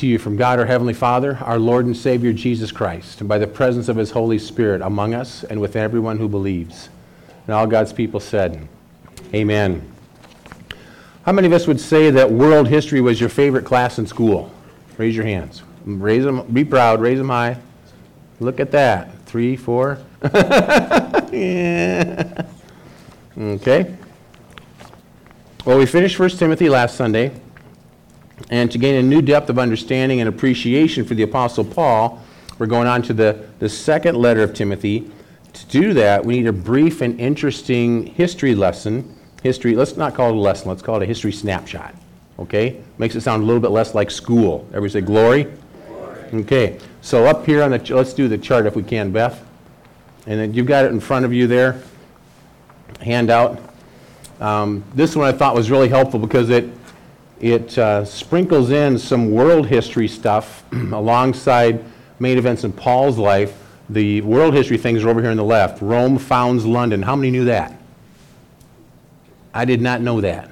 to you from God our Heavenly Father, our Lord and Savior Jesus Christ, and by the presence of His Holy Spirit among us and with everyone who believes. And all God's people said, Amen. How many of us would say that world history was your favorite class in school? Raise your hands. Raise them, be proud, raise them high. Look at that. Three, four. yeah. Okay. Well, we finished 1 Timothy last Sunday. And to gain a new depth of understanding and appreciation for the Apostle Paul, we're going on to the, the second letter of Timothy. To do that, we need a brief and interesting history lesson. History, let's not call it a lesson, let's call it a history snapshot. Okay? Makes it sound a little bit less like school. Everybody say glory? glory. Okay. So up here on the, let's do the chart if we can, Beth. And then you've got it in front of you there, handout. Um, this one I thought was really helpful because it it uh, sprinkles in some world history stuff alongside main events in Paul's life. The world history things are over here on the left. Rome founds London. How many knew that? I did not know that.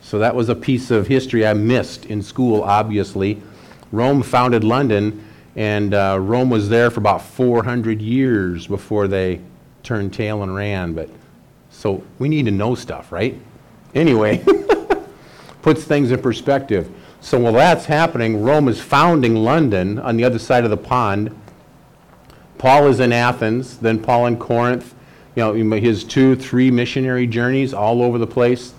So that was a piece of history I missed in school, obviously. Rome founded London, and uh, Rome was there for about 400 years before they turned tail and ran. But so we need to know stuff, right? Anyway, puts things in perspective. So while that's happening, Rome is founding London on the other side of the pond. Paul is in Athens, then Paul in Corinth. You know, his two, three missionary journeys all over the place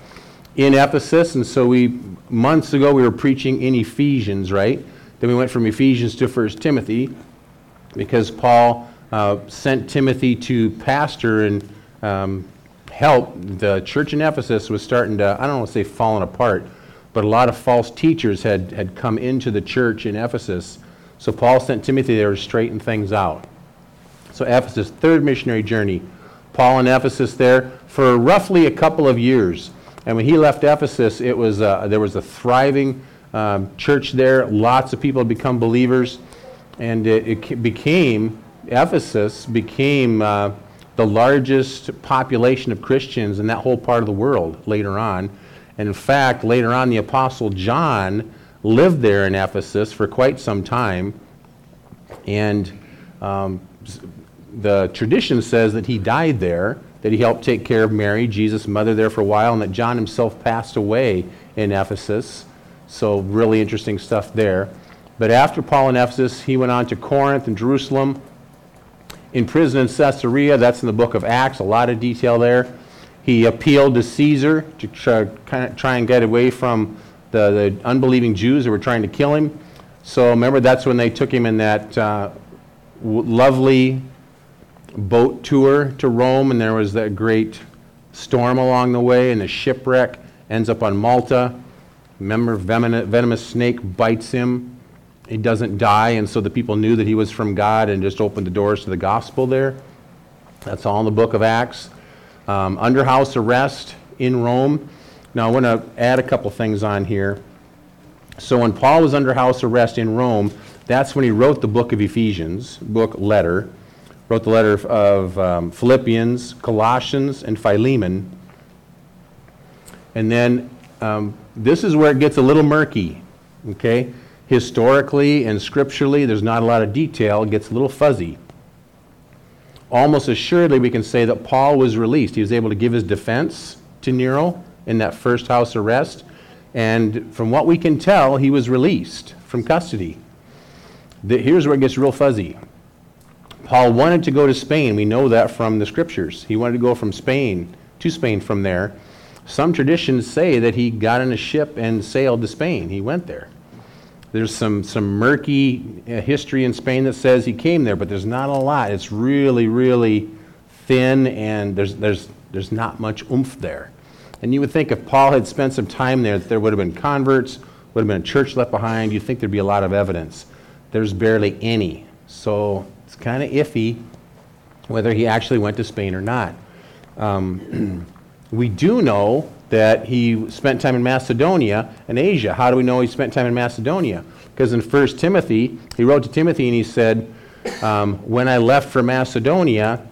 in Ephesus. And so we, months ago, we were preaching in Ephesians, right? Then we went from Ephesians to First Timothy because Paul uh, sent Timothy to pastor and um, help, the church in Ephesus was starting to, I don't want to say falling apart, but a lot of false teachers had, had come into the church in Ephesus. So Paul sent Timothy there to straighten things out. So Ephesus, third missionary journey. Paul in Ephesus there for roughly a couple of years. And when he left Ephesus, it was uh, there was a thriving um, church there. Lots of people had become believers. And it, it became, Ephesus became uh, the largest population of Christians in that whole part of the world later on. And in fact, later on, the Apostle John lived there in Ephesus for quite some time. And um, the tradition says that he died there, that he helped take care of Mary, Jesus' mother, there for a while, and that John himself passed away in Ephesus. So, really interesting stuff there. But after Paul in Ephesus, he went on to Corinth and Jerusalem in prison in Caesarea. That's in the book of Acts, a lot of detail there. He appealed to Caesar to try, kind of try and get away from the, the, unbelieving Jews who were trying to kill him. So remember, that's when they took him in that uh, lovely boat tour to Rome, and there was that great storm along the way, and the shipwreck ends up on Malta. Remember, venomous snake bites him he doesn't die, and so the people knew that he was from God and just opened the doors to the gospel there. That's all in the book of Acts. Um, under house arrest in Rome. Now, I want to add a couple things on here. So, when Paul was under house arrest in Rome, that's when he wrote the book of Ephesians, book letter. Wrote the letter of um, Philippians, Colossians, and Philemon. And then um, this is where it gets a little murky. Okay? Historically and scripturally, there's not a lot of detail. It gets a little fuzzy. Almost assuredly, we can say that Paul was released. He was able to give his defense to Nero in that first house arrest. And from what we can tell, he was released from custody. The, here's where it gets real fuzzy. Paul wanted to go to Spain. We know that from the scriptures. He wanted to go from Spain to Spain from there. Some traditions say that he got in a ship and sailed to Spain. He went there. There's some, some murky uh, history in Spain that says he came there, but there's not a lot. It's really, really thin, and there's, there's, there's not much oomph there. And you would think if Paul had spent some time there, that there would have been converts, would have been a church left behind. You'd think there'd be a lot of evidence. There's barely any. So it's kind of iffy whether he actually went to Spain or not. Um, we do know that he spent time in Macedonia and Asia. How do we know he spent time in Macedonia? Because in 1 Timothy, he wrote to Timothy and he said, um, When I left for Macedonia,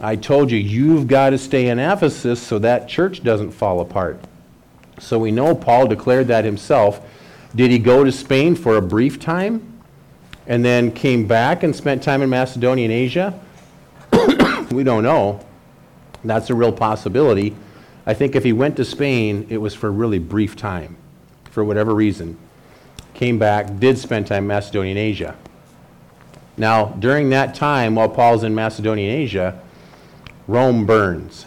I told you, you've got to stay in Ephesus so that church doesn't fall apart. So we know Paul declared that himself. Did he go to Spain for a brief time and then came back and spent time in Macedonia and Asia? we don't know. That's a real possibility. I think if he went to Spain, it was for a really brief time, for whatever reason. Came back, did spend time in Macedonia and Asia. Now, during that time, while Paul's in Macedonia and Asia, Rome burns.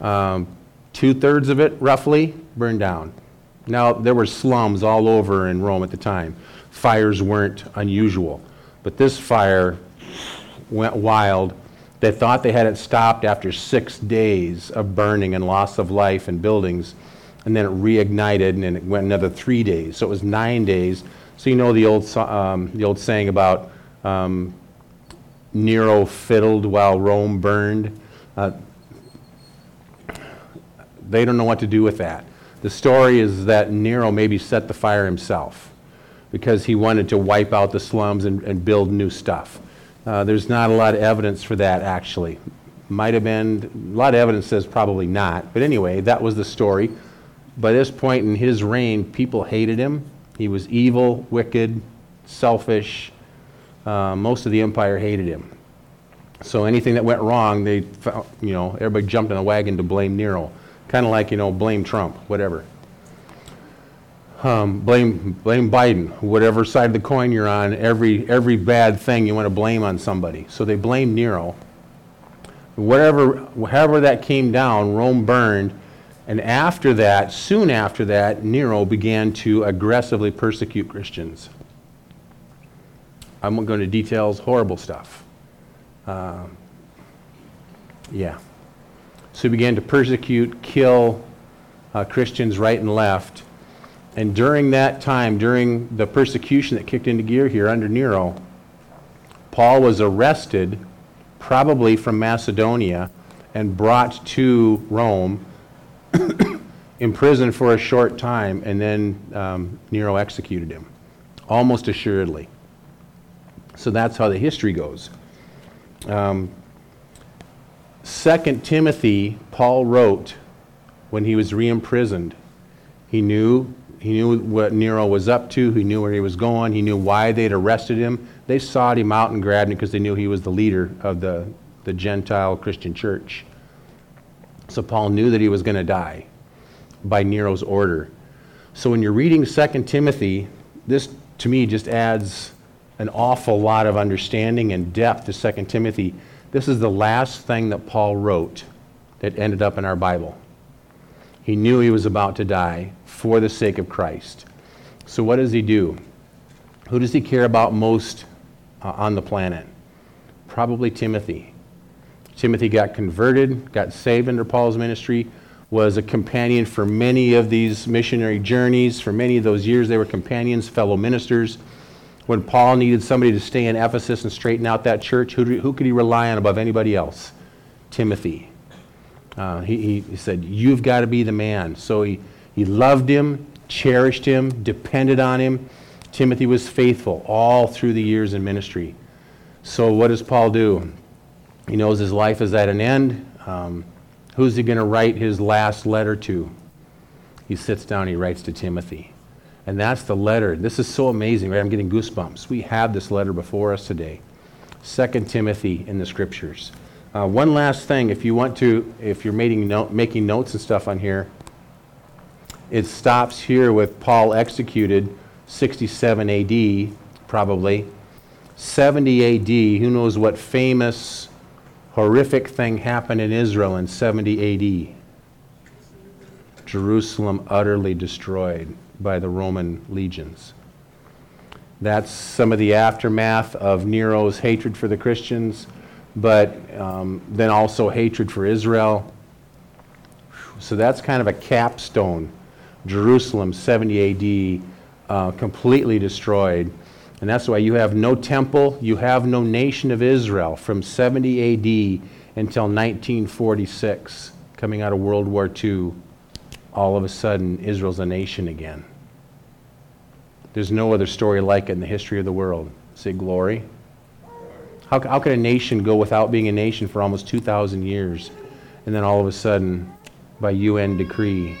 Um, Two thirds of it, roughly, burned down. Now, there were slums all over in Rome at the time. Fires weren't unusual. But this fire went wild. They thought they had it stopped after six days of burning and loss of life and buildings. And then it reignited and then it went another three days. So it was nine days. So you know the old, um, the old saying about um, Nero fiddled while Rome burned. Uh, they don't know what to do with that. The story is that Nero maybe set the fire himself because he wanted to wipe out the slums and, and build new stuff. Uh, there's not a lot of evidence for that, actually. Might have been, a lot of evidence says probably not. But anyway, that was the story. By this point in his reign, people hated him. He was evil, wicked, selfish. Uh, most of the empire hated him. So anything that went wrong, they, you know, everybody jumped in a wagon to blame Nero. Kind of like, you know, blame Trump, whatever. Um, blame, blame Biden, whatever side of the coin you're on, every, every bad thing you want to blame on somebody. So they blame Nero. Whatever, however that came down, Rome burned. And after that, soon after that, Nero began to aggressively persecute Christians. I'm not going to details, horrible stuff. Uh, yeah. So he began to persecute, kill uh, Christians right and left. And during that time, during the persecution that kicked into gear here under Nero, Paul was arrested, probably from Macedonia, and brought to Rome, imprisoned for a short time, and then um, Nero executed him, almost assuredly. So that's how the history goes. Um, Second Timothy, Paul wrote when he was re-imprisoned. He knew he knew what Nero was up to. He knew where he was going. He knew why they'd arrested him. They sought him out and grabbed him because they knew he was the leader of the, the Gentile Christian church. So Paul knew that he was going to die by Nero's order. So when you're reading 2 Timothy, this to me just adds an awful lot of understanding and depth to 2 Timothy this is the last thing that Paul wrote that ended up in our Bible. He knew he was about to die for the sake of Christ. So, what does he do? Who does he care about most uh, on the planet? Probably Timothy. Timothy got converted, got saved under Paul's ministry, was a companion for many of these missionary journeys. For many of those years, they were companions, fellow ministers. When Paul needed somebody to stay in Ephesus and straighten out that church, who, who could he rely on above anybody else? Timothy. Uh, he, he said, You've got to be the man. So he, he loved him, cherished him, depended on him. Timothy was faithful all through the years in ministry. So, what does Paul do? He knows his life is at an end. Um, who's he going to write his last letter to? He sits down, he writes to Timothy. And that's the letter. This is so amazing, right? I'm getting goosebumps. We have this letter before us today. 2 Timothy in the scriptures. Uh, one last thing, if you want to, if you're making, note, making notes and stuff on here, it stops here with Paul executed 67 AD, probably. 70 AD, who knows what famous, horrific thing happened in Israel in 70 AD? Jerusalem utterly destroyed by the Roman legions. That's some of the aftermath of Nero's hatred for the Christians, but um, then also hatred for Israel. So that's kind of a capstone. Jerusalem, 70 AD, uh, completely destroyed. And that's why you have no temple, you have no nation of Israel from 70 AD until 1946, coming out of World War II. All of a sudden, Israel's a nation again. There's no other story like it in the history of the world. Say glory. How, how could a nation go without being a nation for almost 2,000 years and then all of a sudden, by UN decree,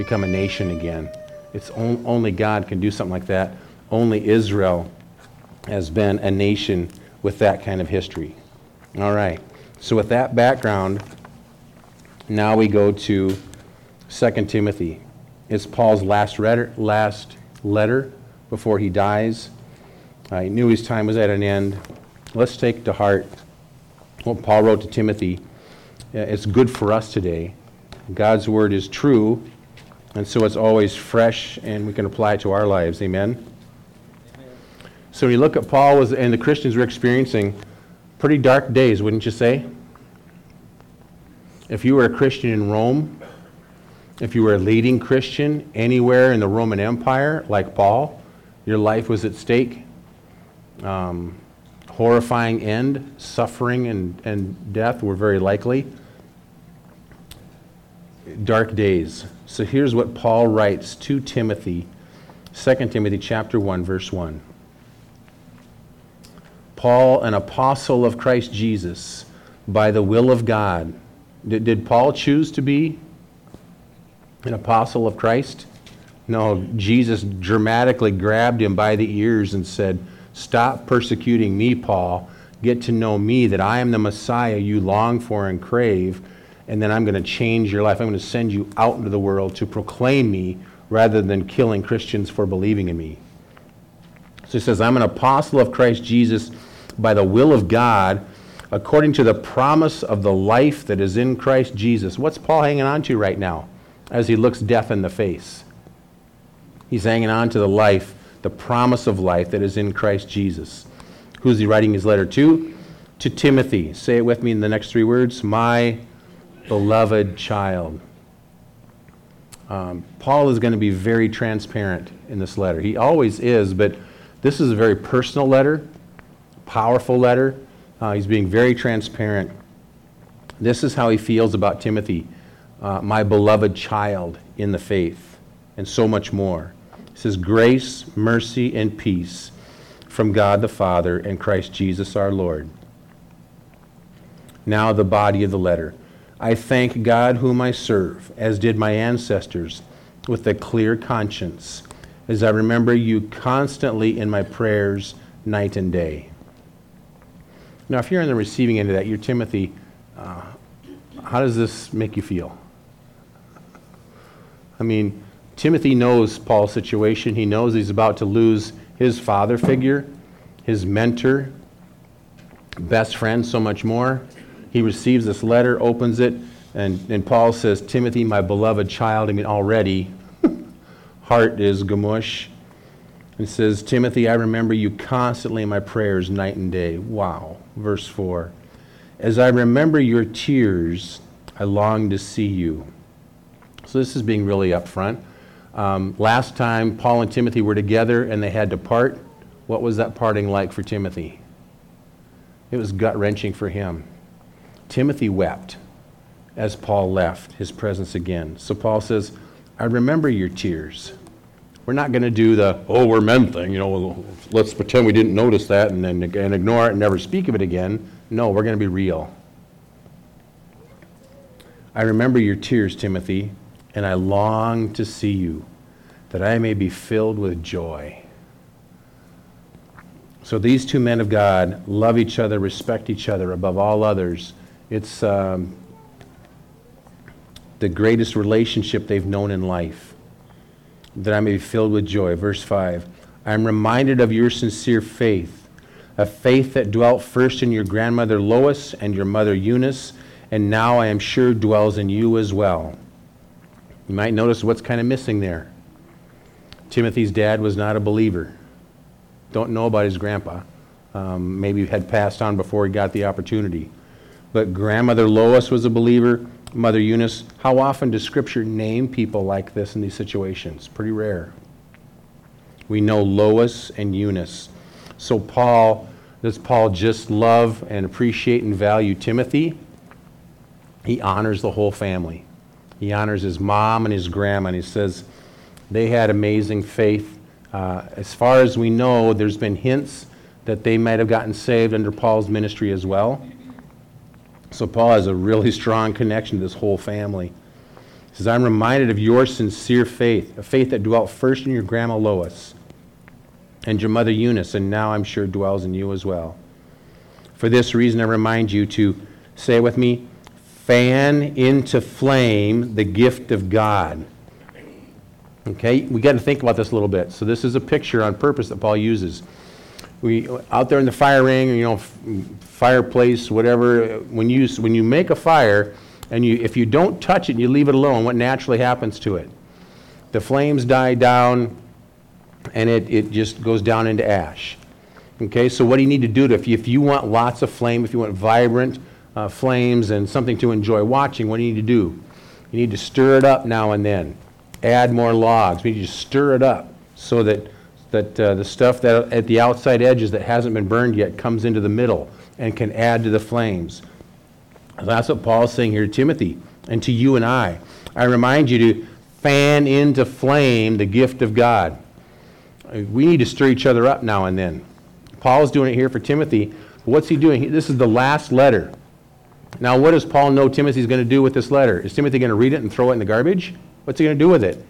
become a nation again? It's on, only God can do something like that. Only Israel has been a nation with that kind of history. All right. So with that background, now we go to 2 Timothy. It's Paul's last letter, last letter before he dies. I knew his time was at an end. Let's take to heart what Paul wrote to Timothy. Uh, it's good for us today. God's word is true, and so it's always fresh, and we can apply it to our lives. Amen? Amen. So when you look at Paul was, and the Christians were experiencing pretty dark days, wouldn't you say? If you were a Christian in Rome, if you were a leading Christian anywhere in the Roman Empire, like Paul, your life was at stake. Um, horrifying end, suffering and, and death were very likely. Dark days. So here's what Paul writes to Timothy, 2 Timothy chapter 1, verse 1. Paul, an apostle of Christ Jesus, by the will of God did, did Paul choose to be an apostle of Christ? No, Jesus dramatically grabbed him by the ears and said, Stop persecuting me, Paul. Get to know me, that I am the Messiah you long for and crave, and then I'm going to change your life. I'm going to send you out into the world to proclaim me rather than killing Christians for believing in me. So he says, I'm an apostle of Christ Jesus by the will of God according to the promise of the life that is in Christ Jesus. What's Paul hanging on to right now as he looks death in the face? He's hanging on to the life, the promise of life that is in Christ Jesus. Who's he writing his letter to? To Timothy. Say it with me in the next three words My beloved child. Um, Paul is going to be very transparent in this letter. He always is, but this is a very personal letter, powerful letter uh, he's being very transparent. This is how he feels about Timothy, uh, my beloved child in the faith, and so much more. He says, Grace, mercy, and peace from God the Father and Christ Jesus our Lord. Now, the body of the letter. I thank God whom I serve, as did my ancestors, with a clear conscience, as I remember you constantly in my prayers night and day. Now, if you're on the receiving end of that, you're Timothy, uh, how does this make you feel? I mean, Timothy knows Paul's situation. He knows he's about to lose his father figure, his mentor, best friend, so much more. He receives this letter, opens it, and, and Paul says, Timothy, my beloved child. I mean, already, heart is gamush. And says, Timothy, I remember you constantly in my prayers night and day. Wow verse 4. As I remember your tears, I long to see you. So this is being really upfront. Um, last time Paul and Timothy were together and they had to part, what was that parting like for Timothy? It was gut wrenching for him. Timothy wept as Paul left his presence again. So Paul says, I remember your tears. We're not going to do the, oh, we're men thing, you know, let's pretend we didn't notice that and then and ignore it and never speak of it again. No, we're going to be real. I remember your tears, Timothy, and I long to see you, that I may be filled with joy. So these two men of God love each other, respect each other above all others. It's um, the greatest relationship they've known in life that I may be filled with joy. Verse 5 I am reminded of your sincere faith, a faith that dwelt first in your grandmother Lois and your mother Eunice, and now I am sure dwells in you as well. You might notice what's kind of missing there. Timothy's dad was not a believer. Don't know about his grandpa. Um, maybe had passed on before he got the opportunity. But grandmother Lois was a believer. Mother Eunice, how often does Scripture name people like this in these situations? Pretty rare. We know Lois and Eunice. So, Paul, does Paul just love and appreciate and value Timothy? He honors the whole family. He honors his mom and his grandma, and he says they had amazing faith. Uh, as far as we know, there's been hints that they might have gotten saved under Paul's ministry as well. So Paul has a really strong connection to this whole family. He says, I'm reminded of your sincere faith, a faith that dwelt first in your grandma Lois and your mother Eunice, and now I'm sure dwells in you as well. For this reason, I remind you to say with me, fan into flame the gift of God. Okay, we got to think about this a little bit. So this is a picture on purpose that Paul uses. We out there in the fire ring, you know, fireplace, whatever. When you when you make a fire, and you if you don't touch it and you leave it alone, what naturally happens to it? The flames die down, and it, it just goes down into ash. Okay, so what do you need to do to, if you, if you want lots of flame, if you want vibrant uh, flames and something to enjoy watching, what do you need to do? You need to stir it up now and then. Add more logs. You need to stir it up so that, that uh, the stuff that at the outside edges that hasn't been burned yet comes into the middle and can add to the flames. That's what Paul's saying here to Timothy and to you and I. I remind you to fan into flame the gift of God. We need to stir each other up now and then. Paul's doing it here for Timothy. What's he doing? This is the last letter. Now, what does Paul know Timothy's going to do with this letter? Is Timothy going to read it and throw it in the garbage? What's he going to do with it?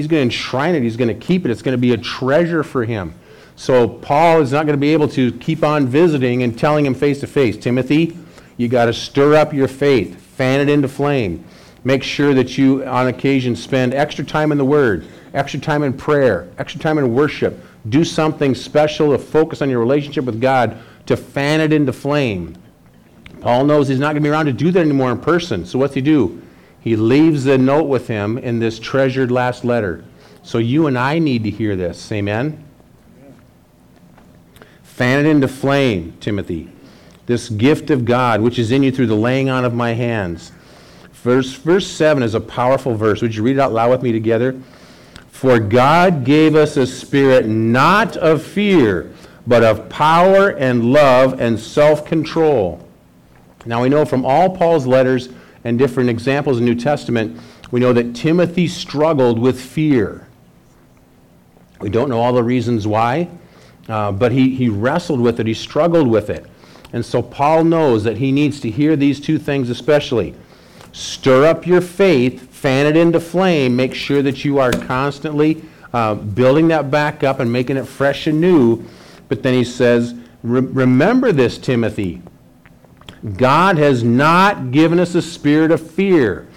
He's going to enshrine it. He's going to keep it. It's going to be a treasure for him. So Paul is not going to be able to keep on visiting and telling him face to face, Timothy, you got to stir up your faith, fan it into flame. Make sure that you, on occasion, spend extra time in the Word, extra time in prayer, extra time in worship. Do something special to focus on your relationship with God to fan it into flame. Paul knows he's not going to be around to do that anymore in person. So what's he do? He leaves a note with him in this treasured last letter. So you and I need to hear this. Amen? Fan it into flame, Timothy. This gift of God, which is in you through the laying on of my hands. Verse, verse 7 is a powerful verse. Would you read it out loud with me together? For God gave us a spirit not of fear, but of power and love and self control. Now we know from all Paul's letters and different examples in the New Testament, we know that Timothy struggled with fear. We don't know all the reasons why, uh, but he, he wrestled with it, he struggled with it. And so Paul knows that he needs to hear these two things especially stir up your faith, fan it into flame, make sure that you are constantly uh, building that back up and making it fresh and new. But then he says, Remember this, Timothy. God has not given us a spirit of fear.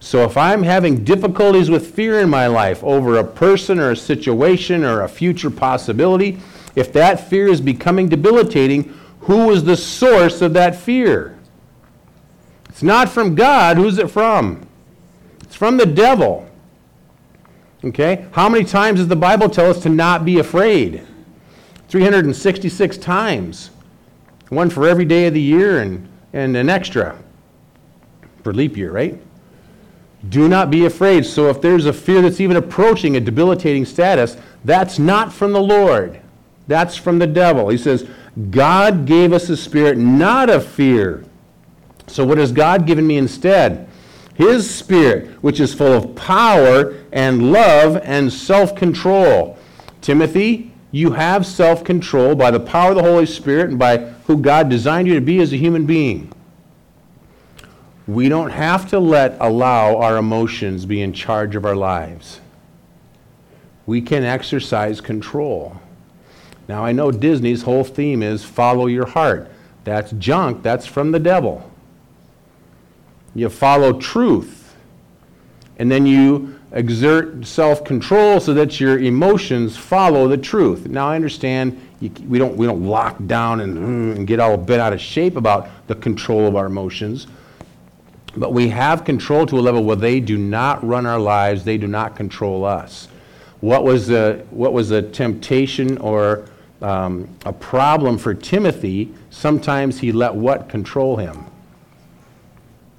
So if I'm having difficulties with fear in my life over a person or a situation or a future possibility, if that fear is becoming debilitating, who is the source of that fear? It's not from God. Who's it from? It's from the devil. Okay? How many times does the Bible tell us to not be afraid? 366 times. One for every day of the year and, and an extra for leap year, right? Do not be afraid. So if there's a fear that's even approaching a debilitating status, that's not from the Lord. That's from the devil. He says, God gave us a spirit not of fear, so, what has God given me instead? His Spirit, which is full of power and love and self control. Timothy, you have self control by the power of the Holy Spirit and by who God designed you to be as a human being. We don't have to let allow our emotions be in charge of our lives. We can exercise control. Now, I know Disney's whole theme is follow your heart. That's junk, that's from the devil. You follow truth. And then you exert self control so that your emotions follow the truth. Now, I understand you, we, don't, we don't lock down and, mm, and get all bent out of shape about the control of our emotions. But we have control to a level where they do not run our lives, they do not control us. What was a, what was a temptation or um, a problem for Timothy? Sometimes he let what control him?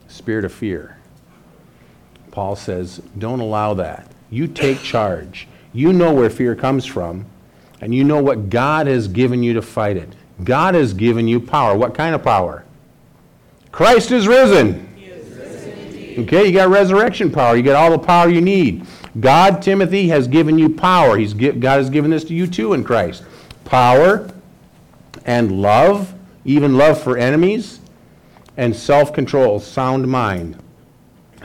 spirit of fear. Paul says, don't allow that. You take charge. You know where fear comes from, and you know what God has given you to fight it. God has given you power. What kind of power? Christ is risen. okay, you got resurrection power. You got all the power you need. God, Timothy, has given you power. He's God has given this to you too in Christ. Power and love, even love for enemies, and self control, sound mind.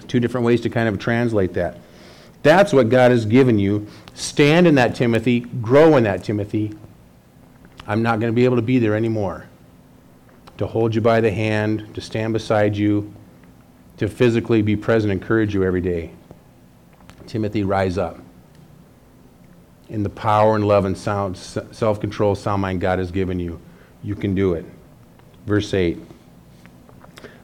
Two different ways to kind of translate that. That's what God has given you. Stand in that, Timothy. Grow in that, Timothy. I'm not going to be able to be there anymore. To hold you by the hand, to stand beside you, to physically be present, encourage you every day. Timothy, rise up. In the power and love and sound, self control, sound mind God has given you, you can do it. Verse 8.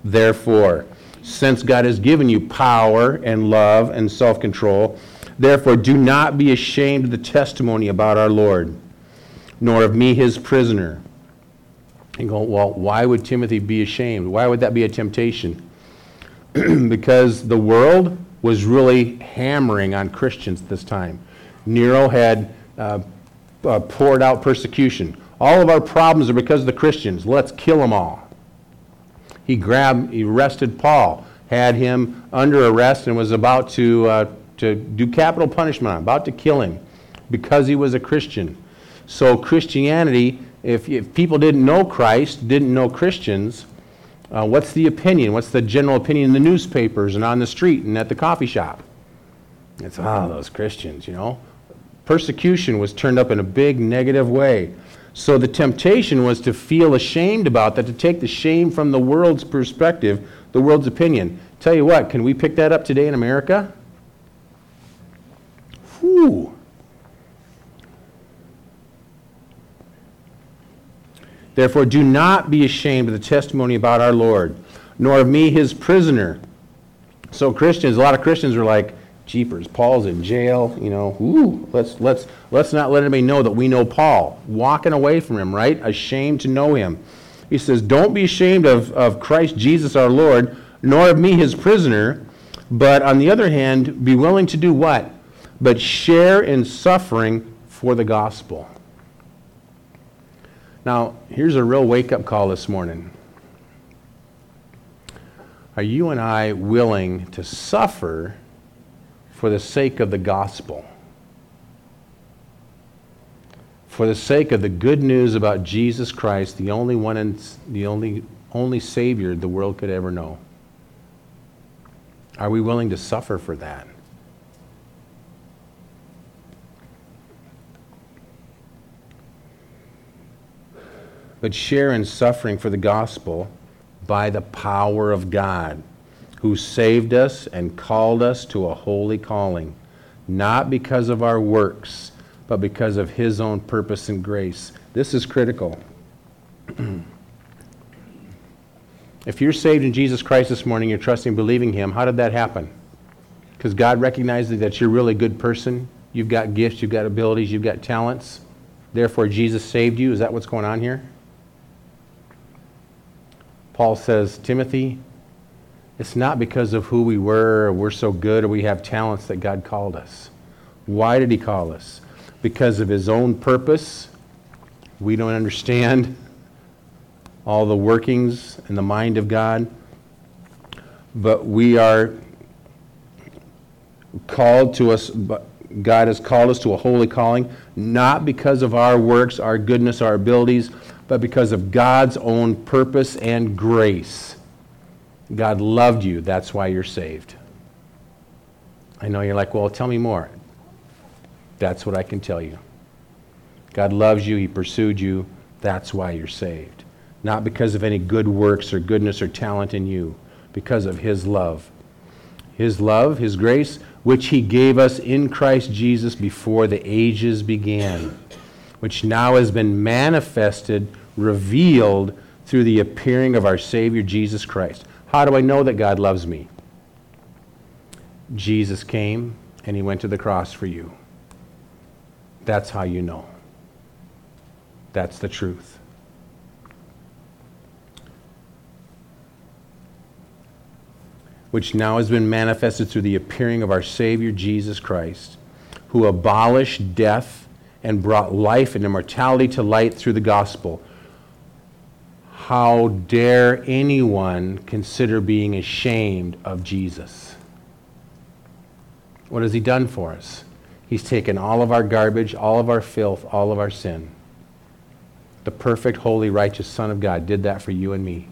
Therefore, since God has given you power and love and self control, therefore do not be ashamed of the testimony about our Lord, nor of me, his prisoner. And go, well, why would Timothy be ashamed? Why would that be a temptation? because the world was really hammering on Christians at this time. Nero had uh, uh, poured out persecution. All of our problems are because of the Christians. Let's kill them all. He grabbed, he arrested Paul, had him under arrest, and was about to, uh, to do capital punishment about to kill him because he was a Christian. So, Christianity, if, if people didn't know Christ, didn't know Christians, uh, what's the opinion? What's the general opinion in the newspapers and on the street and at the coffee shop? It's, oh, those Christians, you know. Persecution was turned up in a big negative way. So the temptation was to feel ashamed about that, to take the shame from the world's perspective, the world's opinion. Tell you what, can we pick that up today in America? Whew. Therefore, do not be ashamed of the testimony about our Lord, nor of me, his prisoner. So, Christians, a lot of Christians are like, jeepers, Paul's in jail, you know, ooh, let's, let's, let's not let anybody know that we know Paul. Walking away from him, right? Ashamed to know him. He says, Don't be ashamed of, of Christ Jesus our Lord, nor of me, his prisoner, but on the other hand, be willing to do what? But share in suffering for the gospel. Now, here's a real wake up call this morning. Are you and I willing to suffer for the sake of the gospel? For the sake of the good news about Jesus Christ, the only one and the only, only Savior the world could ever know? Are we willing to suffer for that? but share in suffering for the gospel by the power of God, who saved us and called us to a holy calling, not because of our works, but because of his own purpose and grace. This is critical. if you're saved in Jesus Christ this morning, you're trusting, believing him, how did that happen? Because God recognizes that you're a really good person. You've got gifts, you've got abilities, you've got talents. Therefore, Jesus saved you. Is that what's going on here? Paul says, Timothy, it's not because of who we were, or we're so good, or we have talents that God called us. Why did He call us? Because of His own purpose. We don't understand all the workings in the mind of God, but we are called to us, God has called us to a holy calling, not because of our works, our goodness, our abilities, but because of God's own purpose and grace. God loved you. That's why you're saved. I know you're like, well, tell me more. That's what I can tell you. God loves you. He pursued you. That's why you're saved. Not because of any good works or goodness or talent in you, because of His love. His love, His grace, which He gave us in Christ Jesus before the ages began, which now has been manifested revealed through the appearing of our Savior Jesus Christ. How do I know that God loves me? Jesus came and he went to the cross for you. That's how you know. That's the truth. Which now has been manifested through the appearing of our Savior Jesus Christ, who abolished death and brought life and immortality to light through the gospel how dare anyone consider being ashamed of Jesus? What has he done for us? He's taken all of our garbage, all of our filth, all of our sin. The perfect, holy, righteous Son of God did that for you and me.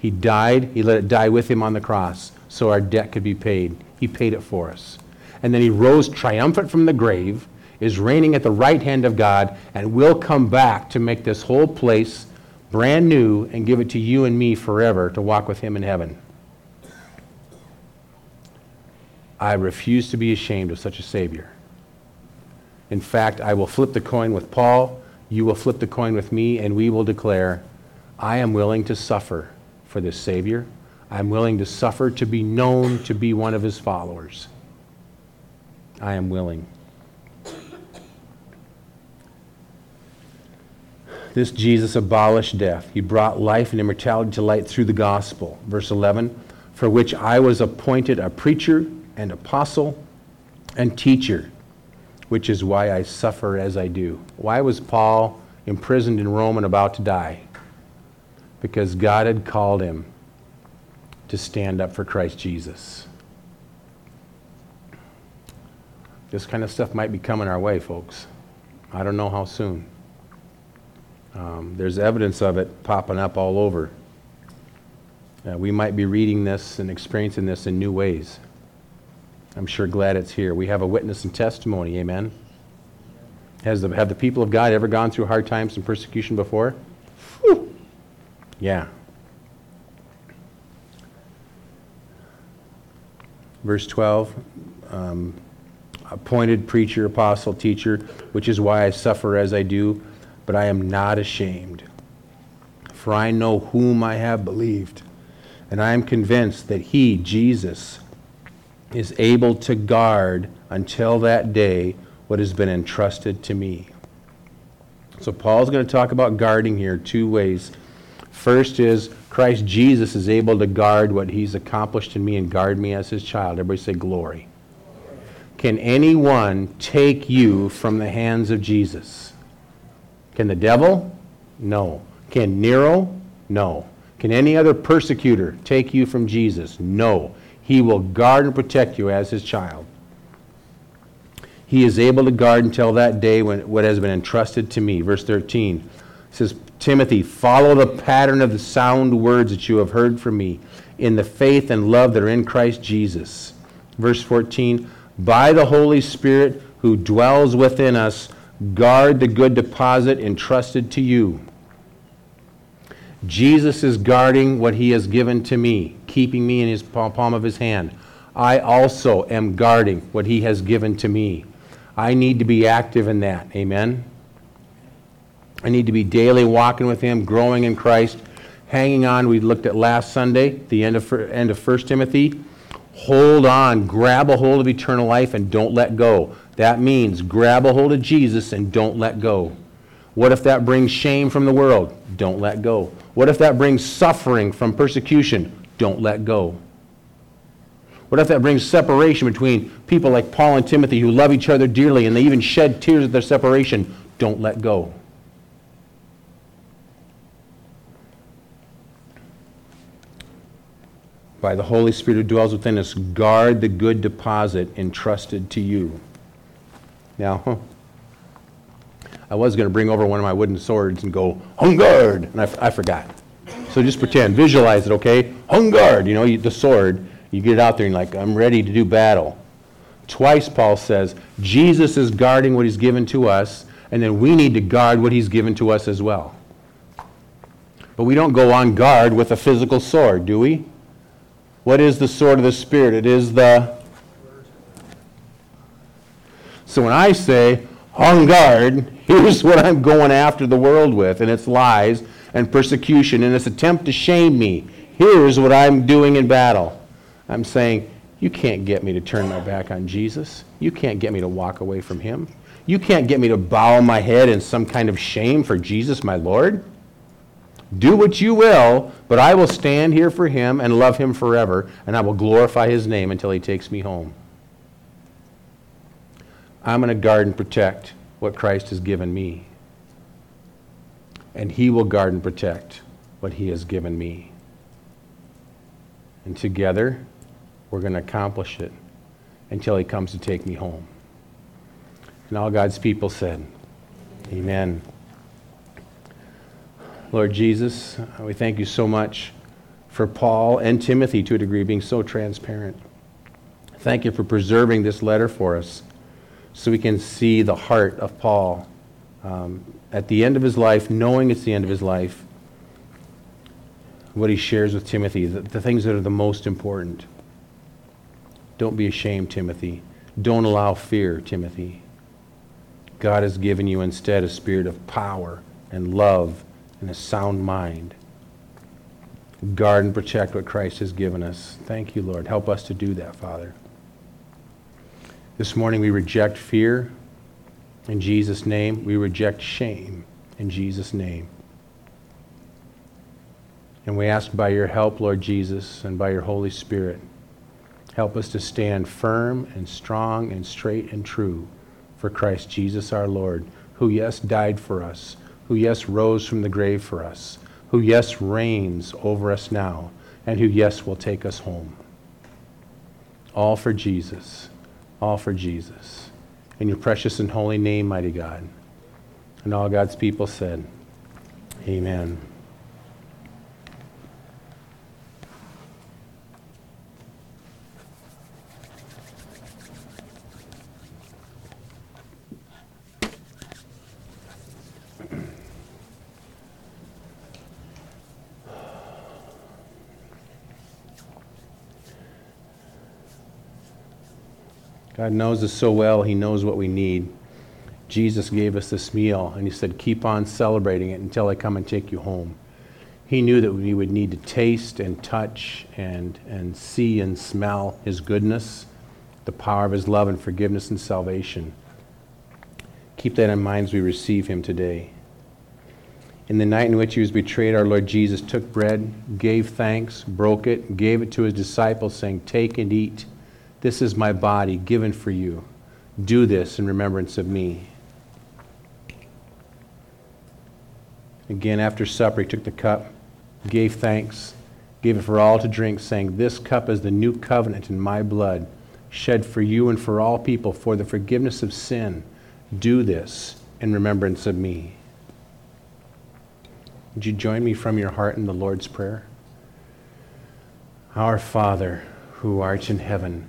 He died, He let it die with Him on the cross so our debt could be paid. He paid it for us. And then He rose triumphant from the grave, is reigning at the right hand of God, and will come back to make this whole place brand new and give it to you and me forever to walk with Him in heaven. I refuse to be ashamed of such a Savior. In fact, I will flip the coin with Paul, you will flip the coin with me, and we will declare, I am willing to suffer for this Savior. I'm willing to suffer to be known to be one of his followers. I am willing. This Jesus abolished death. He brought life and immortality to light through the gospel. Verse 11, for which I was appointed a preacher and apostle and teacher, which is why I suffer as I do. Why was Paul imprisoned in Rome and about to die? Because God had called him to stand up for Christ Jesus. This kind of stuff might be coming our way, folks. I don't know how soon. Um, there's evidence of it popping up all over. Uh, we might be reading this and experiencing this in new ways. I'm sure glad it's here. We have a witness and testimony, amen. Has the, have the people of God ever gone through hard times and persecution before? Whew. Yeah. Verse 12 um, appointed preacher, apostle, teacher, which is why I suffer as I do, but I am not ashamed. For I know whom I have believed, and I am convinced that he, Jesus, is able to guard until that day what has been entrusted to me. So, Paul's going to talk about guarding here two ways. First is Christ Jesus is able to guard what he's accomplished in me and guard me as his child. Everybody say glory. Can anyone take you from the hands of Jesus? Can the devil? No. Can Nero? No. Can any other persecutor take you from Jesus? No. He will guard and protect you as his child. He is able to guard until that day when what has been entrusted to me. Verse 13 says, Timothy, follow the pattern of the sound words that you have heard from me in the faith and love that are in Christ Jesus. Verse 14, by the Holy Spirit who dwells within us, guard the good deposit entrusted to you. Jesus is guarding what he has given to me, keeping me in his palm of his hand. I also am guarding what he has given to me. I need to be active in that. Amen. I need to be daily walking with him, growing in Christ, hanging on. We looked at last Sunday, the end of, end of 1 Timothy. Hold on, grab a hold of eternal life and don't let go. That means grab a hold of Jesus and don't let go. What if that brings shame from the world? Don't let go. What if that brings suffering from persecution? Don't let go. What if that brings separation between people like Paul and Timothy who love each other dearly and they even shed tears at their separation? Don't let go. By the Holy Spirit who dwells within us, guard the good deposit entrusted to you. Now, I was going to bring over one of my wooden swords and go, on guard, and I, I forgot. So just pretend, visualize it, okay? On guard, you know, you, the sword. You get it out there and like, I'm ready to do battle. Twice Paul says, Jesus is guarding what he's given to us, and then we need to guard what he's given to us as well. But we don't go on guard with a physical sword, do we? What is the sword of the Spirit? It is the. So when I say, on guard, here's what I'm going after the world with, and it's lies and persecution and its attempt to shame me. Here's what I'm doing in battle. I'm saying, you can't get me to turn my back on Jesus. You can't get me to walk away from him. You can't get me to bow my head in some kind of shame for Jesus, my Lord. Do what you will, but I will stand here for him and love him forever, and I will glorify his name until he takes me home. I'm going to guard and protect what Christ has given me. And he will guard and protect what he has given me. And together, we're going to accomplish it until he comes to take me home. And all God's people said, Amen. Lord Jesus, we thank you so much for Paul and Timothy to a degree being so transparent. Thank you for preserving this letter for us so we can see the heart of Paul um, at the end of his life, knowing it's the end of his life, what he shares with Timothy, the, the things that are the most important. Don't be ashamed, Timothy. Don't allow fear, Timothy. God has given you instead a spirit of power and love and a sound mind. Guard and protect what Christ has given us. Thank you, Lord. Help us to do that, Father. This morning we reject fear in Jesus' name. We reject shame in Jesus' name. And we ask by your help, Lord Jesus, and by your Holy Spirit, help us to stand firm and strong and straight and true for Christ Jesus our Lord, who, yes, died for us, who, yes, rose from the grave for us, who, yes, reigns over us now, and who, yes, will take us home. All for Jesus. All for Jesus. In your precious and holy name, mighty God. And all God's people said, Amen. God knows us so well, He knows what we need. Jesus gave us this meal, and He said, Keep on celebrating it until I come and take you home. He knew that we would need to taste and touch and, and see and smell His goodness, the power of His love and forgiveness and salvation. Keep that in mind as we receive Him today. In the night in which He was betrayed, our Lord Jesus took bread, gave thanks, broke it, gave it to His disciples, saying, Take and eat. This is my body given for you. Do this in remembrance of me. Again, after supper, he took the cup, gave thanks, gave it for all to drink, saying, This cup is the new covenant in my blood, shed for you and for all people for the forgiveness of sin. Do this in remembrance of me. Would you join me from your heart in the Lord's Prayer? Our Father, who art in heaven,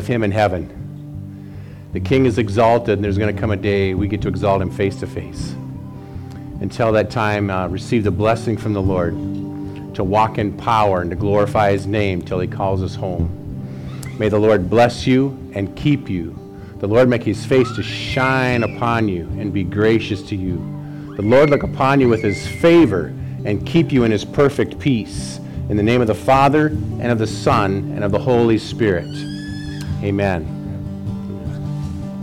With him in heaven. The king is exalted, and there's going to come a day we get to exalt him face to face. Until that time, uh, receive the blessing from the Lord to walk in power and to glorify his name till he calls us home. May the Lord bless you and keep you. The Lord make his face to shine upon you and be gracious to you. The Lord look upon you with his favor and keep you in his perfect peace. In the name of the Father, and of the Son, and of the Holy Spirit. Amen.